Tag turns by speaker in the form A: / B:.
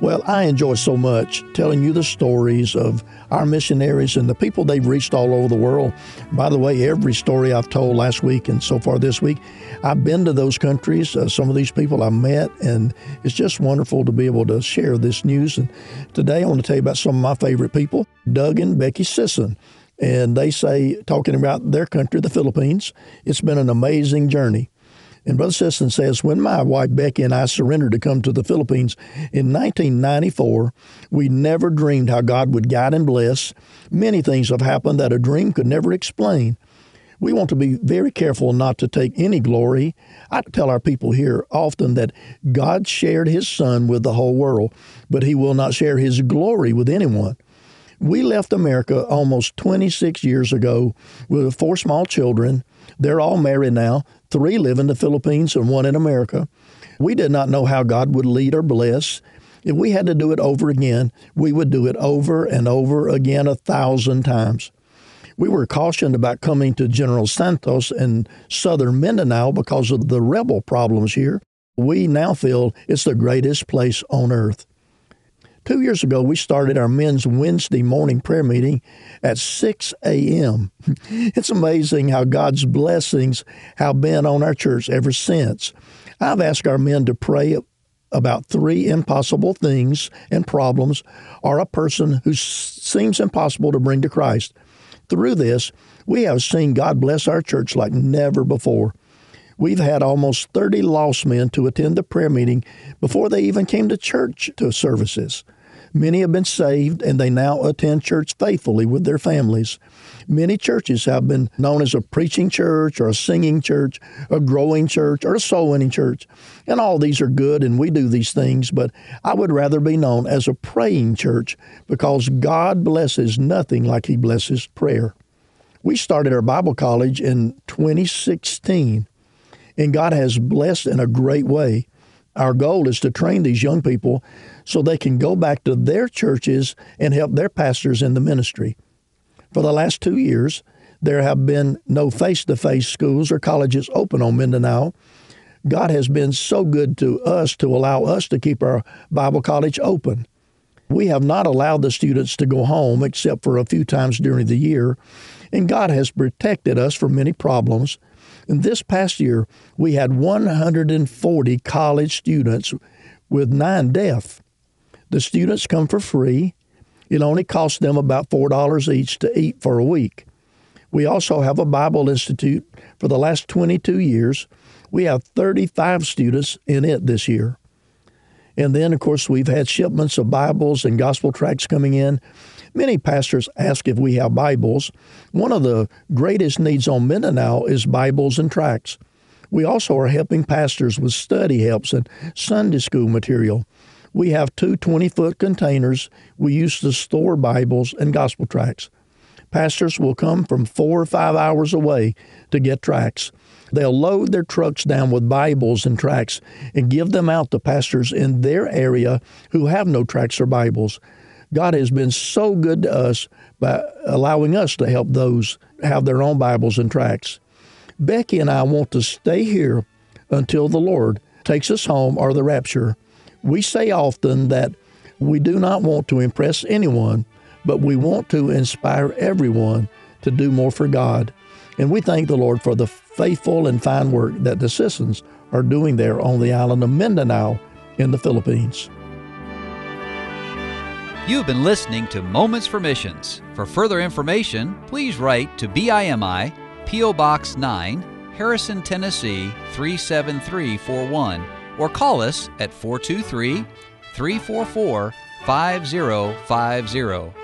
A: Well, I enjoy so much telling you the stories of our missionaries and the people they've reached all over the world. By the way, every story I've told last week and so far this week, I've been to those countries. Uh, some of these people I met, and it's just wonderful to be able to share this news. And today I want to tell you about some of my favorite people, Doug and Becky Sisson. And they say, talking about their country, the Philippines, it's been an amazing journey. And Brother Sisson says, when my wife Becky and I surrendered to come to the Philippines in 1994, we never dreamed how God would guide and bless. Many things have happened that a dream could never explain. We want to be very careful not to take any glory. I tell our people here often that God shared his son with the whole world, but he will not share his glory with anyone. We left America almost 26 years ago with four small children. They're all married now. Three live in the Philippines and one in America. We did not know how God would lead or bless. If we had to do it over again, we would do it over and over again a thousand times. We were cautioned about coming to General Santos in southern Mindanao because of the rebel problems here. We now feel it's the greatest place on earth. Two years ago, we started our men's Wednesday morning prayer meeting at 6 a.m. It's amazing how God's blessings have been on our church ever since. I've asked our men to pray about three impossible things and problems or a person who seems impossible to bring to Christ. Through this, we have seen God bless our church like never before. We've had almost 30 lost men to attend the prayer meeting before they even came to church to services. Many have been saved and they now attend church faithfully with their families. Many churches have been known as a preaching church or a singing church, a growing church, or a soul winning church. And all these are good and we do these things, but I would rather be known as a praying church because God blesses nothing like He blesses prayer. We started our Bible college in 2016, and God has blessed in a great way. Our goal is to train these young people so they can go back to their churches and help their pastors in the ministry. For the last two years, there have been no face to face schools or colleges open on Mindanao. God has been so good to us to allow us to keep our Bible college open. We have not allowed the students to go home except for a few times during the year, and God has protected us from many problems. In this past year, we had 140 college students with nine deaf. The students come for free. It only costs them about $4 each to eat for a week. We also have a Bible Institute for the last 22 years. We have 35 students in it this year. And then, of course, we've had shipments of Bibles and gospel tracts coming in. Many pastors ask if we have Bibles. One of the greatest needs on Mindanao is Bibles and tracts. We also are helping pastors with study helps and Sunday school material. We have two 20 foot containers we use to store Bibles and gospel tracts. Pastors will come from four or five hours away to get tracts. They'll load their trucks down with Bibles and tracts and give them out to pastors in their area who have no tracts or Bibles. God has been so good to us by allowing us to help those have their own Bibles and tracts. Becky and I want to stay here until the Lord takes us home or the rapture. We say often that we do not want to impress anyone, but we want to inspire everyone to do more for God. And we thank the Lord for the faithful and fine work that the Sissons are doing there on the island of Mindanao in the Philippines.
B: You've been listening to Moments for Missions. For further information, please write to BIMI, P.O. Box 9, Harrison, Tennessee 37341 or call us at 423 344 5050.